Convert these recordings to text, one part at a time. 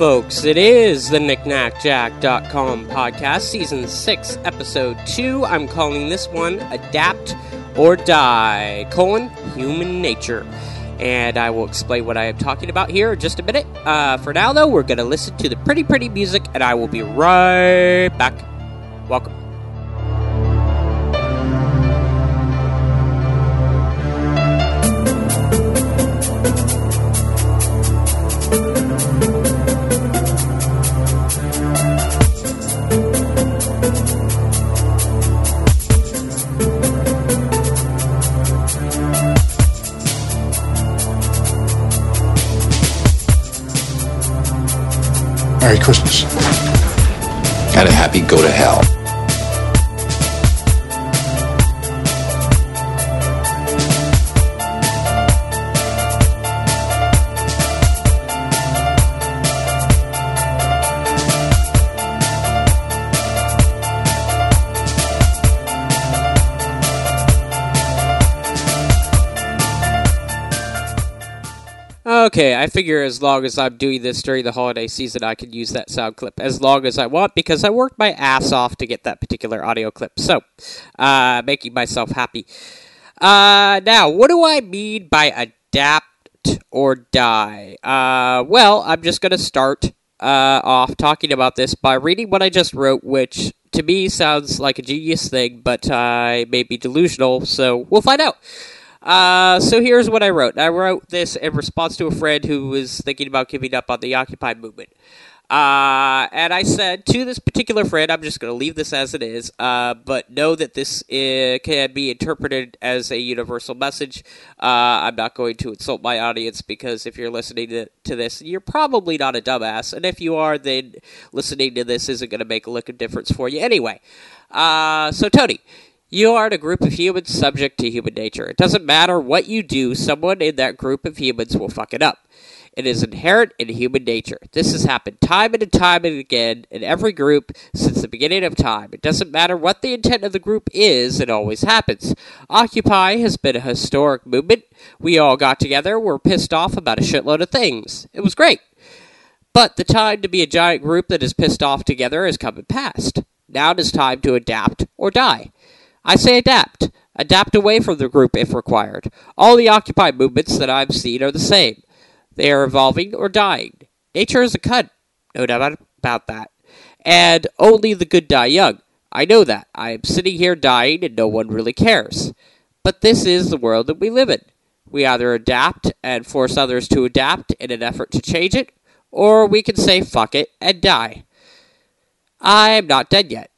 folks. It is the nicnacjak.com podcast, season 6, episode 2. I'm calling this one Adapt or Die, colon, human nature. And I will explain what I am talking about here in just a minute. Uh, for now, though, we're going to listen to the pretty, pretty music, and I will be right back. Welcome. Christmas. and a happy go to hell. Okay, I figure as long as I'm doing this during the holiday season, I can use that sound clip as long as I want because I worked my ass off to get that particular audio clip. So, uh, making myself happy. Uh, now, what do I mean by adapt or die? Uh, well, I'm just going to start uh, off talking about this by reading what I just wrote, which to me sounds like a genius thing, but I may be delusional, so we'll find out. Uh, so here's what I wrote. I wrote this in response to a friend who was thinking about giving up on the Occupy movement. Uh, and I said to this particular friend, I'm just going to leave this as it is, uh, but know that this uh, can be interpreted as a universal message. Uh, I'm not going to insult my audience because if you're listening to, to this, you're probably not a dumbass. And if you are, then listening to this isn't going to make a lick of difference for you anyway. Uh, so, Tony, you are in a group of humans subject to human nature. It doesn't matter what you do, someone in that group of humans will fuck it up. It is inherent in human nature. This has happened time and time and again in every group since the beginning of time. It doesn't matter what the intent of the group is, it always happens. Occupy has been a historic movement. We all got together, were pissed off about a shitload of things. It was great. But the time to be a giant group that is pissed off together has come and passed. Now it is time to adapt or die. I say adapt. Adapt away from the group if required. All the Occupy movements that I've seen are the same. They are evolving or dying. Nature is a cunt. No doubt about that. And only the good die young. I know that. I am sitting here dying and no one really cares. But this is the world that we live in. We either adapt and force others to adapt in an effort to change it, or we can say fuck it and die. I am not dead yet.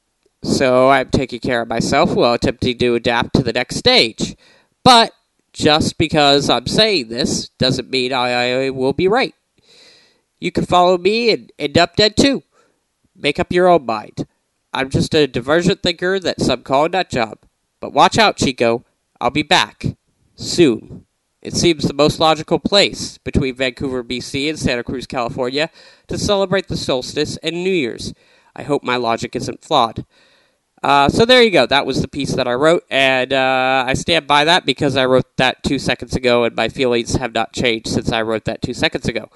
So I'm taking care of myself while attempting to adapt to the next stage. But just because I'm saying this doesn't mean I, I will be right. You can follow me and end up dead too. Make up your own mind. I'm just a divergent thinker that some call a nut job. But watch out, Chico. I'll be back. Soon. It seems the most logical place between Vancouver, BC and Santa Cruz, California to celebrate the solstice and New Year's. I hope my logic isn't flawed. Uh, so there you go. That was the piece that I wrote, and uh, I stand by that because I wrote that two seconds ago, and my feelings have not changed since I wrote that two seconds ago.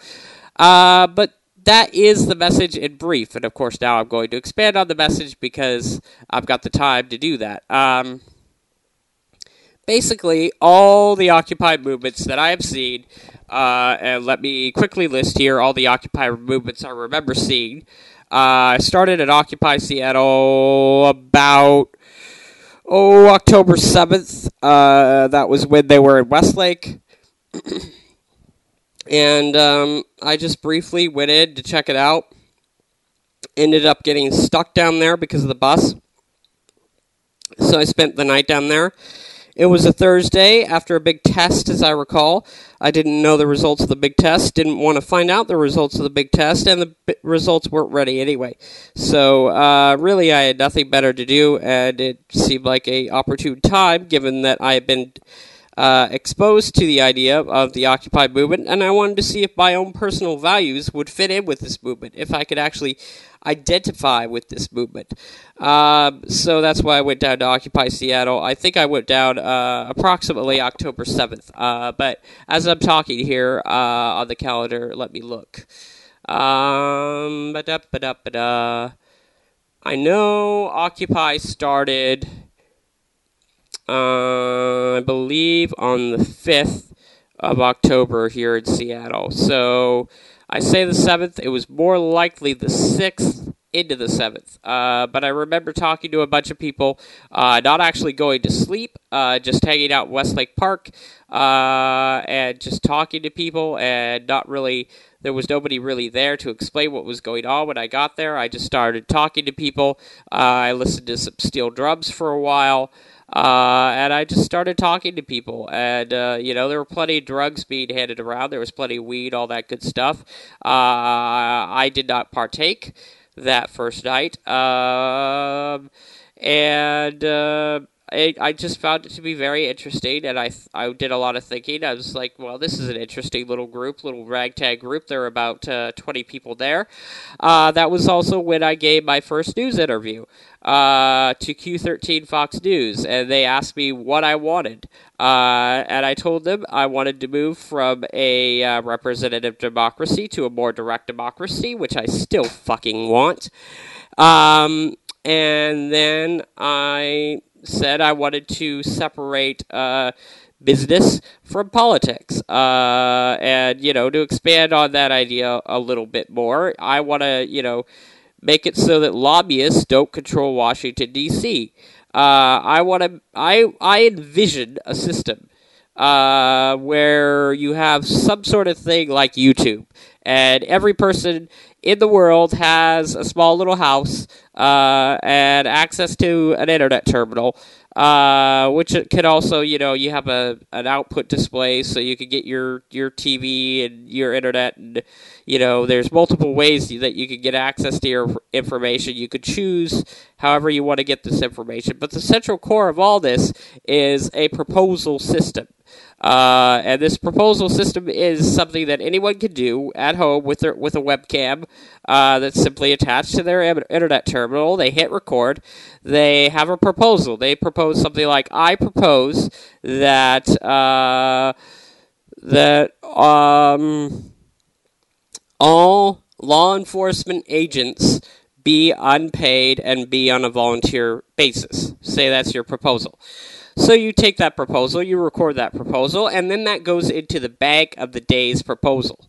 Uh, but that is the message in brief, and of course now I'm going to expand on the message because I've got the time to do that. Um, basically, all the Occupy movements that I have seen, uh, and let me quickly list here all the Occupy movements I remember seeing. Uh, I started at Occupy Seattle about oh October seventh. Uh, that was when they were at Westlake, and um, I just briefly went in to check it out. Ended up getting stuck down there because of the bus, so I spent the night down there. It was a Thursday after a big test, as I recall. I didn't know the results of the big test, didn't want to find out the results of the big test, and the b- results weren't ready anyway. So, uh, really, I had nothing better to do, and it seemed like a opportune time, given that I had been uh, exposed to the idea of the Occupy movement, and I wanted to see if my own personal values would fit in with this movement, if I could actually identify with this movement. Um, so that's why I went down to Occupy Seattle. I think I went down uh, approximately October 7th. Uh, but as I'm talking here uh, on the calendar, let me look. Um, ba-da, ba-da, ba-da. I know Occupy started, uh, I believe, on the 5th of October here in Seattle. So I say the 7th, it was more likely the 6th into the 7th. Uh, but I remember talking to a bunch of people, uh, not actually going to sleep, uh, just hanging out Westlake Park, uh, and just talking to people, and not really, there was nobody really there to explain what was going on when I got there. I just started talking to people. Uh, I listened to some steel drums for a while. Uh, and I just started talking to people, and uh, you know there were plenty of drugs being handed around. There was plenty of weed, all that good stuff. Uh, I did not partake that first night, um, and uh, I, I just found it to be very interesting, and I I did a lot of thinking. I was like, well, this is an interesting little group, little ragtag group. There were about uh, twenty people there. Uh, that was also when I gave my first news interview uh, to Q13 Fox News, and they asked me what I wanted. Uh, and I told them I wanted to move from a uh, representative democracy to a more direct democracy, which I still fucking want. Um, and then I said I wanted to separate uh, business from politics. Uh, and, you know, to expand on that idea a little bit more, I want to, you know, make it so that lobbyists don't control Washington, D.C. Uh, I want to, I, I envision a system uh, where you have some sort of thing like YouTube, and every person in the world has a small little house uh, and access to an internet terminal. Uh, which can also, you know, you have a an output display, so you can get your your TV and your internet, and you know, there's multiple ways that you can get access to your information. You could choose however you want to get this information, but the central core of all this is a proposal system. Uh, and this proposal system is something that anyone can do at home with their, with a webcam uh, that's simply attached to their internet terminal. They hit record. They have a proposal. They propose something like, "I propose that uh, that um, all law enforcement agents." Be unpaid and be on a volunteer basis. Say that's your proposal. So you take that proposal, you record that proposal, and then that goes into the bank of the day's proposal.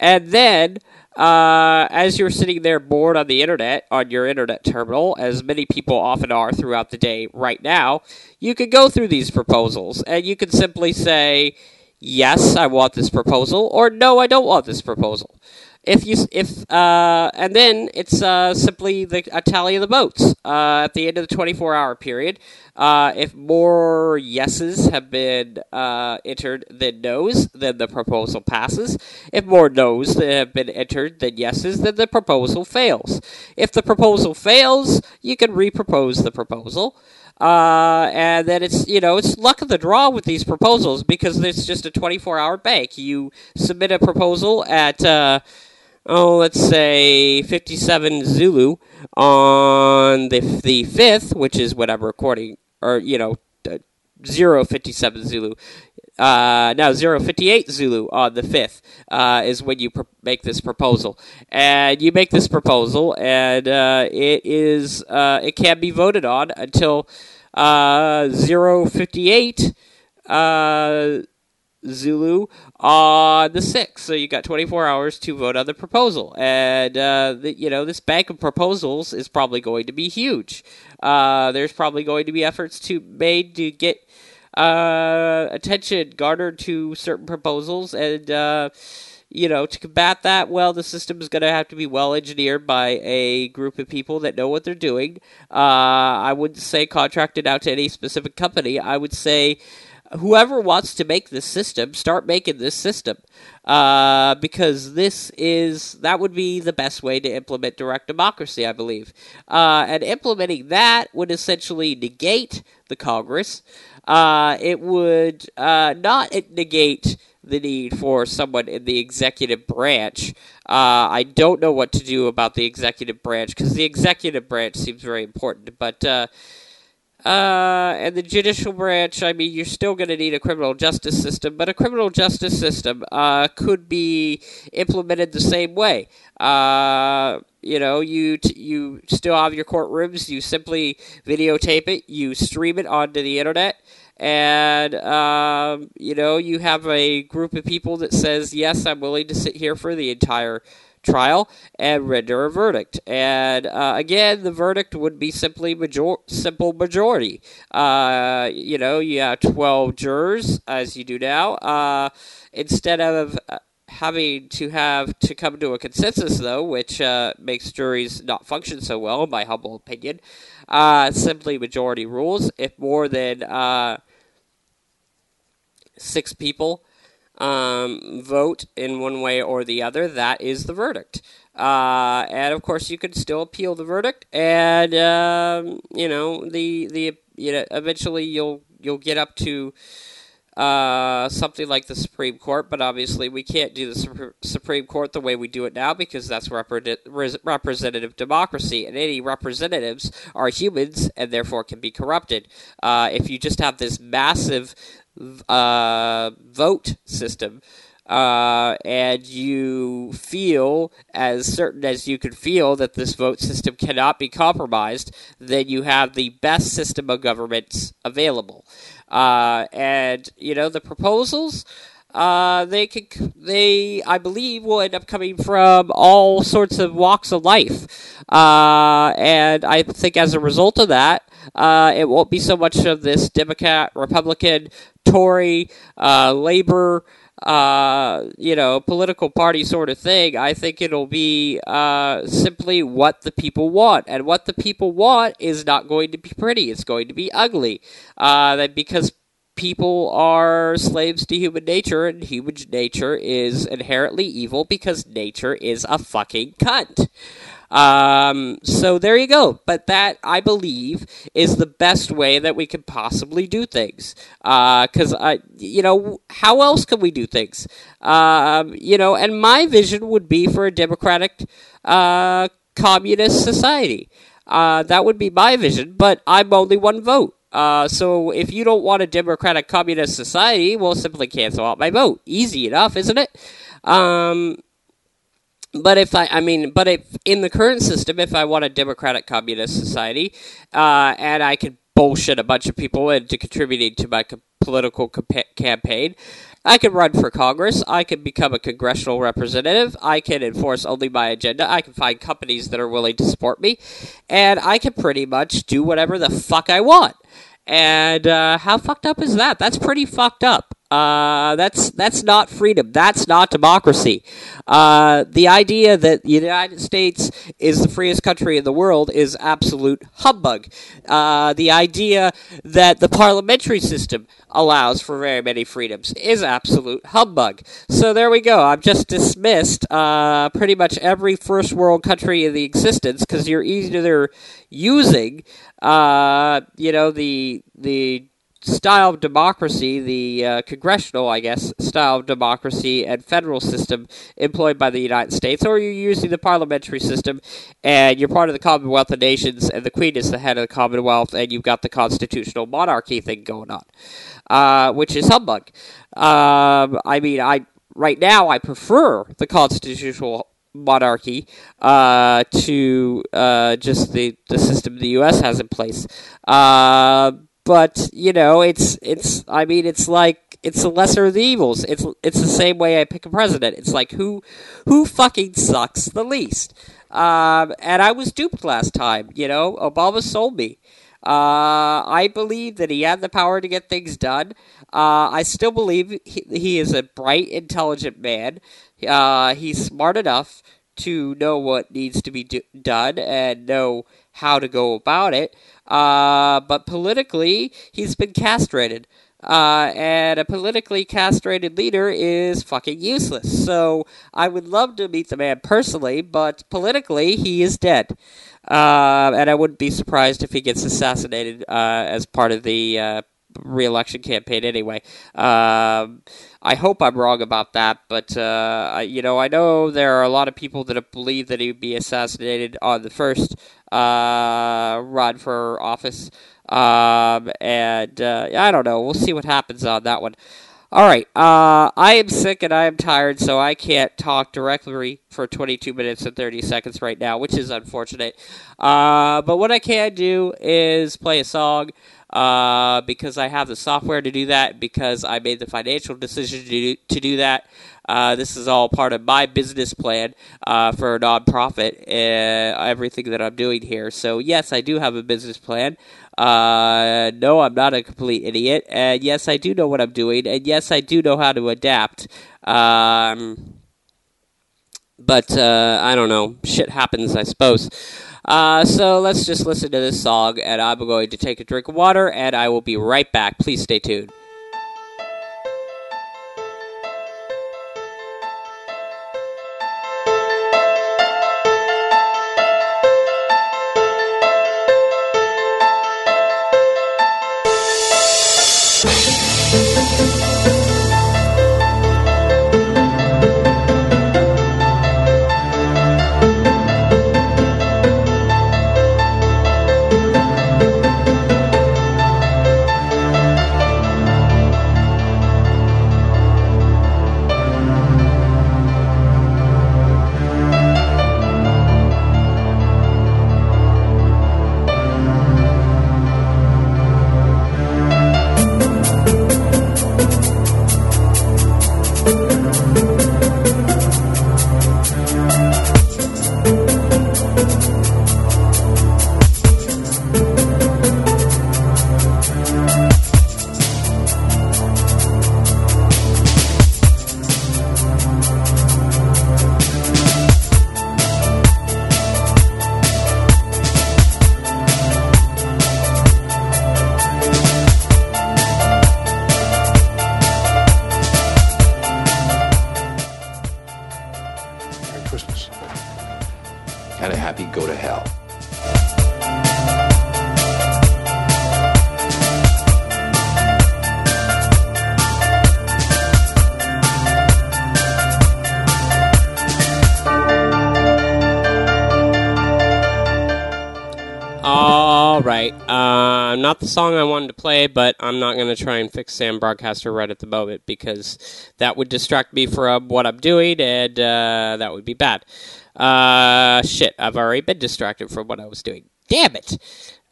And then, uh, as you're sitting there bored on the internet, on your internet terminal, as many people often are throughout the day right now, you can go through these proposals and you can simply say, Yes, I want this proposal, or No, I don't want this proposal if you if uh, and then it's uh, simply the a tally of the votes uh, at the end of the 24 hour period. Uh, if more yeses have been uh, entered than nos, then the proposal passes. If more nos have been entered than yeses, then the proposal fails. If the proposal fails, you can repropose the proposal. Uh, and then it's you know it's luck of the draw with these proposals because it's just a 24 hour bank. You submit a proposal at uh, oh, let's say 57 Zulu on the the fifth, which is what I'm recording, or you know, uh, zero fifty seven Zulu. Uh, now 058 Zulu on the 5th uh, is when you pr- make this proposal. And you make this proposal, and uh, it is uh, it can be voted on until uh, 058 Zulu on the 6th. So you got 24 hours to vote on the proposal. And, uh, the, you know, this bank of proposals is probably going to be huge. Uh, there's probably going to be efforts to made to get uh, attention garnered to certain proposals. And, uh, you know, to combat that, well, the system is going to have to be well engineered by a group of people that know what they're doing. Uh, I wouldn't say contracted out to any specific company. I would say whoever wants to make this system, start making this system. Uh, because this is, that would be the best way to implement direct democracy, I believe. Uh, and implementing that would essentially negate the Congress. Uh, it would uh, not negate the need for someone in the executive branch. Uh, I don't know what to do about the executive branch because the executive branch seems very important, but. Uh, uh, and the judicial branch, I mean, you're still going to need a criminal justice system, but a criminal justice system uh, could be implemented the same way. Uh, you know, you t- you still have your courtrooms. You simply videotape it. You stream it onto the internet, and um, you know you have a group of people that says, "Yes, I'm willing to sit here for the entire." Trial and render a verdict. And uh, again, the verdict would be simply major- simple majority. Uh, you know, you have 12 jurors, as you do now. Uh, instead of uh, having to have to come to a consensus, though, which uh, makes juries not function so well, in my humble opinion, uh, simply majority rules. If more than six people um, vote in one way or the other, that is the verdict. Uh, and of course, you can still appeal the verdict, and um, you know the the you know eventually you'll you'll get up to uh, something like the Supreme Court, but obviously we can't do the Supreme Court the way we do it now because that's representative democracy, and any representatives are humans and therefore can be corrupted. Uh, if you just have this massive uh, vote system, uh, and you feel as certain as you can feel that this vote system cannot be compromised, then you have the best system of governments available. Uh, and you know the proposals. Uh, they could, they, I believe, will end up coming from all sorts of walks of life, uh, and I think as a result of that, uh, it won't be so much of this Democrat, Republican, Tory, uh, Labor, uh, you know, political party sort of thing. I think it'll be uh, simply what the people want, and what the people want is not going to be pretty. It's going to be ugly, uh, because people are slaves to human nature, and human nature is inherently evil because nature is a fucking cunt. Um, so there you go. But that, I believe, is the best way that we could possibly do things. Because, uh, I, you know, how else can we do things? Um, you know, and my vision would be for a democratic, uh, communist society. Uh, that would be my vision, but I'm only one vote. Uh, so if you don't want a democratic communist society, we'll simply cancel out my vote. Easy enough, isn't it? Um, but if I, I mean, but if in the current system, if I want a democratic communist society, uh, and I could bullshit a bunch of people into contributing to my co- political campaign, I can run for Congress. I can become a congressional representative. I can enforce only my agenda. I can find companies that are willing to support me, and I can pretty much do whatever the fuck I want. And uh, how fucked up is that? That's pretty fucked up. Uh, that's that's not freedom. That's not democracy. Uh, the idea that the United States is the freest country in the world is absolute humbug. Uh, the idea that the parliamentary system allows for very many freedoms is absolute humbug. So there we go. I've just dismissed uh, pretty much every first world country in the existence because you're either using, uh, you know, the the style of democracy, the uh, congressional, I guess, style of democracy and federal system employed by the United States, or you're using the parliamentary system and you're part of the Commonwealth of Nations and the Queen is the head of the Commonwealth and you've got the constitutional monarchy thing going on, uh, which is humbug. Um, I mean, I right now I prefer the constitutional monarchy uh, to uh, just the, the system the U.S. has in place. Uh, but you know, it's it's. I mean, it's like it's the lesser of the evils. It's it's the same way I pick a president. It's like who who fucking sucks the least. Um, and I was duped last time. You know, Obama sold me. Uh, I believe that he had the power to get things done. Uh, I still believe he, he, is a bright, intelligent man. Uh, he's smart enough to know what needs to be do- done and know how to go about it. Uh, but politically, he's been castrated. Uh, and a politically castrated leader is fucking useless. So I would love to meet the man personally, but politically, he is dead. Uh, and I wouldn't be surprised if he gets assassinated uh, as part of the uh, reelection campaign anyway. Um, I hope I'm wrong about that, but uh, you know, I know there are a lot of people that believe that he would be assassinated on the first uh, run for office, um, and uh, I don't know. We'll see what happens on that one. All right, uh, I am sick and I am tired, so I can't talk directly for 22 minutes and 30 seconds right now, which is unfortunate. Uh, but what I can do is play a song uh, because I have the software to do that, because I made the financial decision to do, to do that. Uh, this is all part of my business plan uh, for a nonprofit, uh, everything that I'm doing here. So, yes, I do have a business plan. Uh, no, I'm not a complete idiot. And yes, I do know what I'm doing. And yes, I do know how to adapt. Um, but uh, I don't know. Shit happens, I suppose. Uh, so let's just listen to this song, and I'm going to take a drink of water, and I will be right back. Please stay tuned. The song I wanted to play, but I'm not going to try and fix Sam Broadcaster right at the moment because that would distract me from what I'm doing, and uh, that would be bad. Uh, shit, I've already been distracted from what I was doing. Damn it!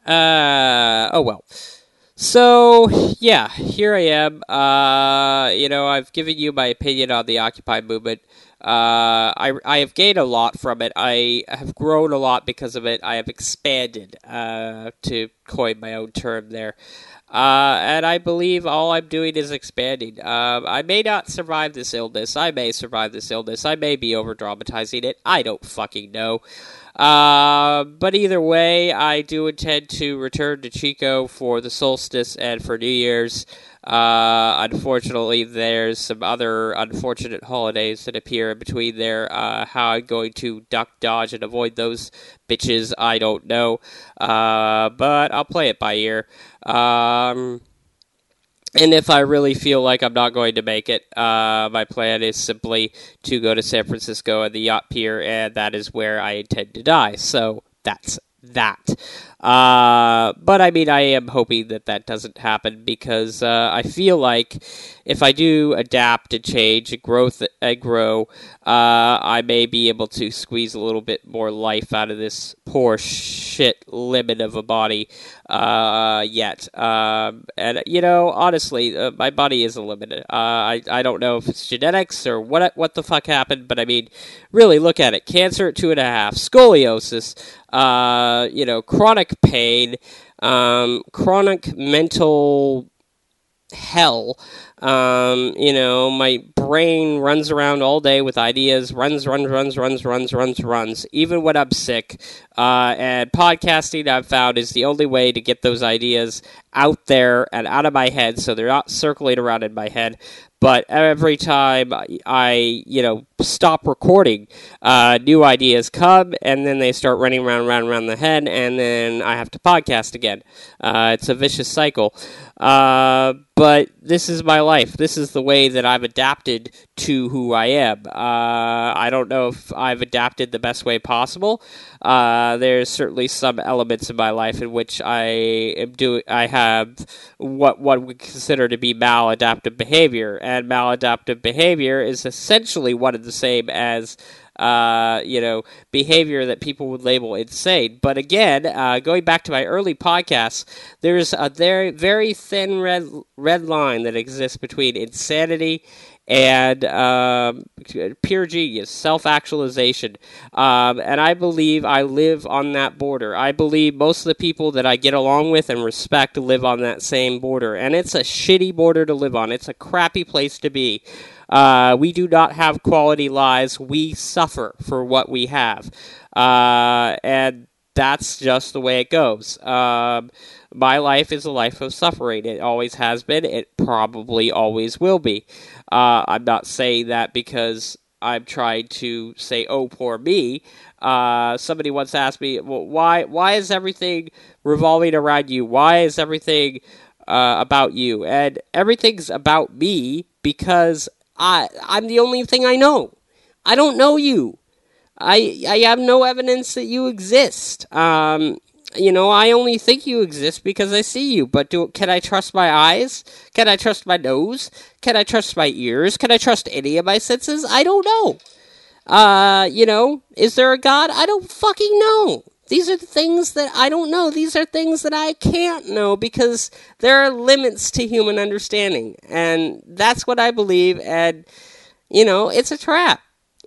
Uh, oh well. So, yeah, here I am. Uh, you know, I've given you my opinion on the Occupy movement. Uh, I, I have gained a lot from it. I have grown a lot because of it. I have expanded, uh, to coin my own term there. Uh, and I believe all I'm doing is expanding. Uh, I may not survive this illness. I may survive this illness. I may be over dramatizing it. I don't fucking know. Uh, but either way, I do intend to return to Chico for the solstice and for New Year's. Uh, unfortunately, there's some other unfortunate holidays that appear in between there. Uh, how I'm going to duck, dodge, and avoid those bitches, I don't know. Uh, but I'll play it by ear. Um, and if I really feel like I'm not going to make it, uh, my plan is simply to go to San Francisco at the yacht pier, and that is where I intend to die. So that's that. Uh, but I mean, I am hoping that that doesn't happen because uh, I feel like if I do adapt and change and and grow, uh, I may be able to squeeze a little bit more life out of this poor shit limit of a body uh, yet. Um, and you know, honestly, uh, my body is a limit. Uh, I I don't know if it's genetics or what what the fuck happened, but I mean, really look at it: cancer at two and a half, scoliosis uh, you know, chronic pain, um, chronic mental hell. Um, you know, my brain runs around all day with ideas, runs, runs, runs, runs, runs, runs, runs, even when I'm sick. Uh, and podcasting, I've found, is the only way to get those ideas out there and out of my head so they're not circulating around in my head. But every time I, you know, stop recording, uh, new ideas come, and then they start running around, around, around the head, and then I have to podcast again. Uh, it's a vicious cycle. Uh, but this is my life. This is the way that I've adapted to who I am. Uh, I don't know if I've adapted the best way possible. Uh, there's certainly some elements in my life in which I am. I have what one would consider to be maladaptive behavior, and maladaptive behavior is essentially one of the same as uh, you know, behavior that people would label insane. But again, uh, going back to my early podcasts, there's a very, very thin red red line that exists between insanity and um, pure genius, self actualization. Um, and I believe I live on that border. I believe most of the people that I get along with and respect live on that same border. And it's a shitty border to live on, it's a crappy place to be. Uh, we do not have quality lives. We suffer for what we have. Uh, and that's just the way it goes. Um, my life is a life of suffering. It always has been. It probably always will be. Uh, I'm not saying that because I'm trying to say, "Oh, poor me." Uh, somebody once asked me, well, "Why? Why is everything revolving around you? Why is everything uh, about you?" And everything's about me because I I'm the only thing I know. I don't know you. I I have no evidence that you exist. Um, you know, I only think you exist because I see you. But do can I trust my eyes? Can I trust my nose? Can I trust my ears? Can I trust any of my senses? I don't know. Uh, you know, is there a God? I don't fucking know. These are the things that I don't know. These are things that I can't know because there are limits to human understanding. And that's what I believe. And, you know, it's a trap.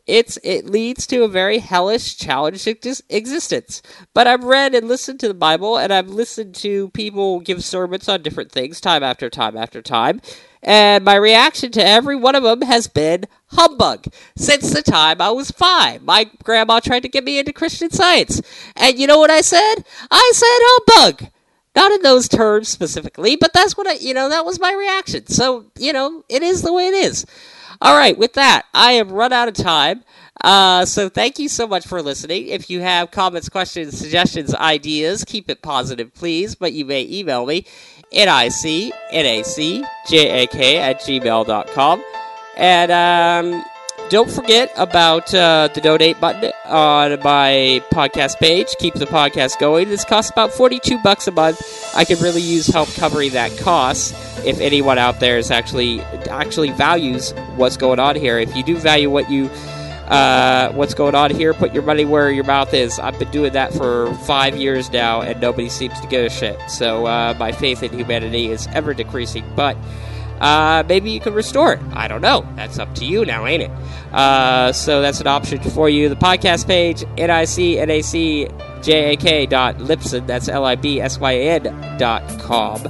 It's, it leads to a very hellish, challenged ex- existence. But I've read and listened to the Bible, and I've listened to people give sermons on different things time after time after time. And my reaction to every one of them has been humbug since the time I was five. My grandma tried to get me into Christian science. And you know what I said? I said humbug. Not in those terms specifically, but that's what I, you know, that was my reaction. So, you know, it is the way it is. All right, with that, I have run out of time. Uh, so thank you so much for listening. If you have comments, questions, suggestions, ideas, keep it positive, please. But you may email me N-I-C, N-A-C-J-A-K at gmail.com. And um, don't forget about uh, the donate button on my podcast page. Keep the podcast going. This costs about 42 bucks a month. I could really use help covering that cost if anyone out there is actually actually values what's going on here. If you do value what you uh, what's going on here. Put your money where your mouth is. I've been doing that for five years now, and nobody seems to give a shit. So uh, my faith in humanity is ever decreasing. But uh, maybe you can restore it. I don't know. That's up to you now, ain't it? Uh, so that's an option for you. The podcast page, N-I-C-N-A-C-J-A-K dot Libsyn. That's L-I-B-S-Y-N dot com.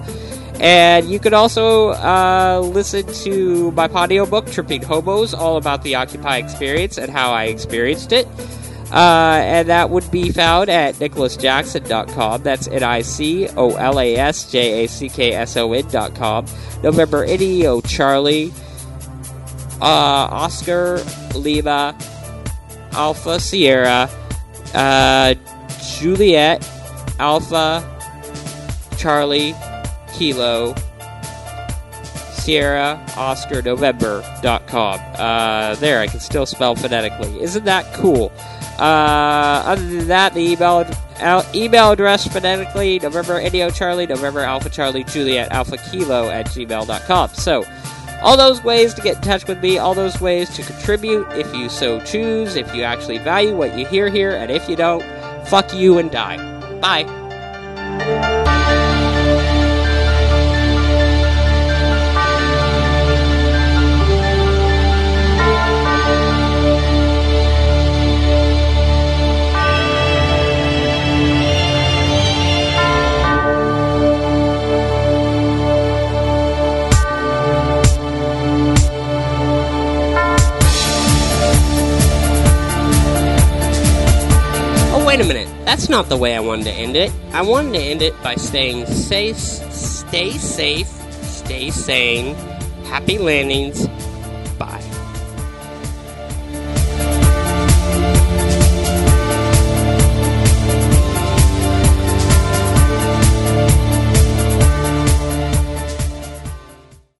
And you could also uh, listen to my audio book, Tripping Hobos, all about the Occupy experience and how I experienced it. Uh, and that would be found at nicolasjackson.com. That's N I C O L A S J A C K S O N.com. November Idio Charlie, uh, Oscar Lima, Alpha Sierra, uh, Juliet, Alpha Charlie, Kilo, Sierra, Oscar, November.com. Uh, there, I can still spell phonetically. Isn't that cool? Uh, other than that, the email email address phonetically November Indio Charlie, November Alpha Charlie Juliet Alpha Kilo at gmail.com. So, all those ways to get in touch with me, all those ways to contribute if you so choose, if you actually value what you hear here, and if you don't, fuck you and die. Bye. That's not the way I wanted to end it. I wanted to end it by staying safe, stay safe, stay sane, happy landings,